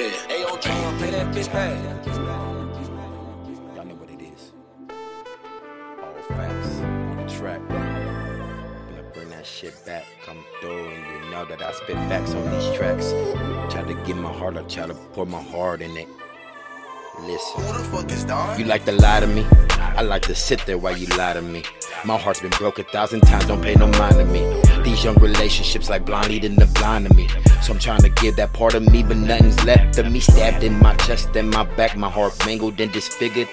Yeah. Ayo, John, play that bitch back. Y'all know what it is. All facts on the track. Gonna bring that shit back, come through, and you know that I spit facts on these tracks. Try to give my heart, I try to pour my heart in it. Listen. Who the fuck is Don? You like to lie to me? I like to sit there while you lie to me. My heart's been broke a thousand times, don't pay no mind to me. These young relationships like blind leading the blind to me. So I'm trying to give that part of me, but nothing's left of me. Stabbed in my chest and my back, my heart mangled and disfigured.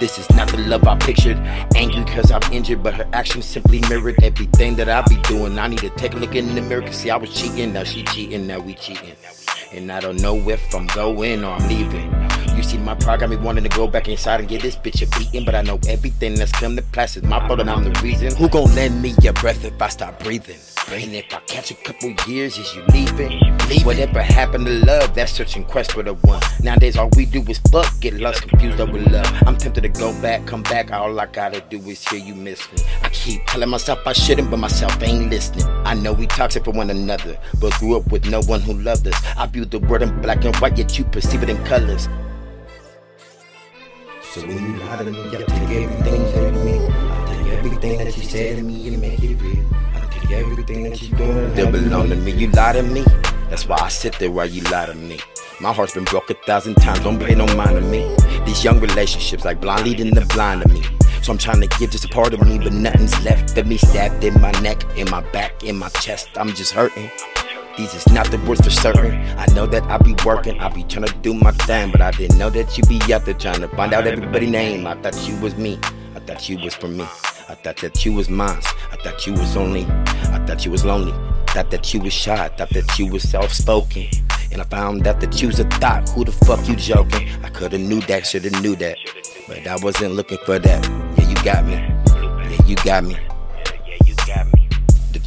This is not the love I pictured. Angry cause I'm injured, but her actions simply mirrored everything that I be doing. I need to take a look in the mirror, cause see I was cheating, now she cheating, now we cheating. And I don't know if I'm going or I'm leaving. You see, my pride me wanting to go back inside and get this bitch a beating. But I know everything that's come to pass is my fault and I'm the reason. Who gon' lend me your breath if I stop breathing? And if I catch a couple years, is you leaving? Whatever happened to love? That searching quest for the one. Nowadays, all we do is fuck, get lost, confused over love. I'm tempted to go back, come back. All I gotta do is hear you miss me. I keep telling myself I shouldn't, but myself ain't listening. I know we toxic for one another, but grew up with no one who loved us. I view the world in black and white, yet you perceive it in colors. So when you lie to me, I take everything you say to me. I take everything that you say to me and make it real. I take everything that you doing. They belong to me. You lie to me. That's why I sit there while you lie to me. My heart's been broke a thousand times. Don't pay no mind to me. These young relationships like blind leading the blind to me. So I'm trying to give just a part of me, but nothing's left of me. Stabbed in my neck, in my back, in my chest. I'm just hurting. These is not the words for certain. I know that I be working, I be trying to do my thing, but I didn't know that you be out there trying to find out everybody's name. I thought you was me, I thought you was for me. I thought that you was mine, I thought you was only. I thought you was lonely, thought that you was shy, I thought that you was soft-spoken. And I found out that you was a thought. Who the fuck you joking? I coulda knew that, shoulda knew that, but I wasn't looking for that. Yeah, you got me. Yeah, you got me.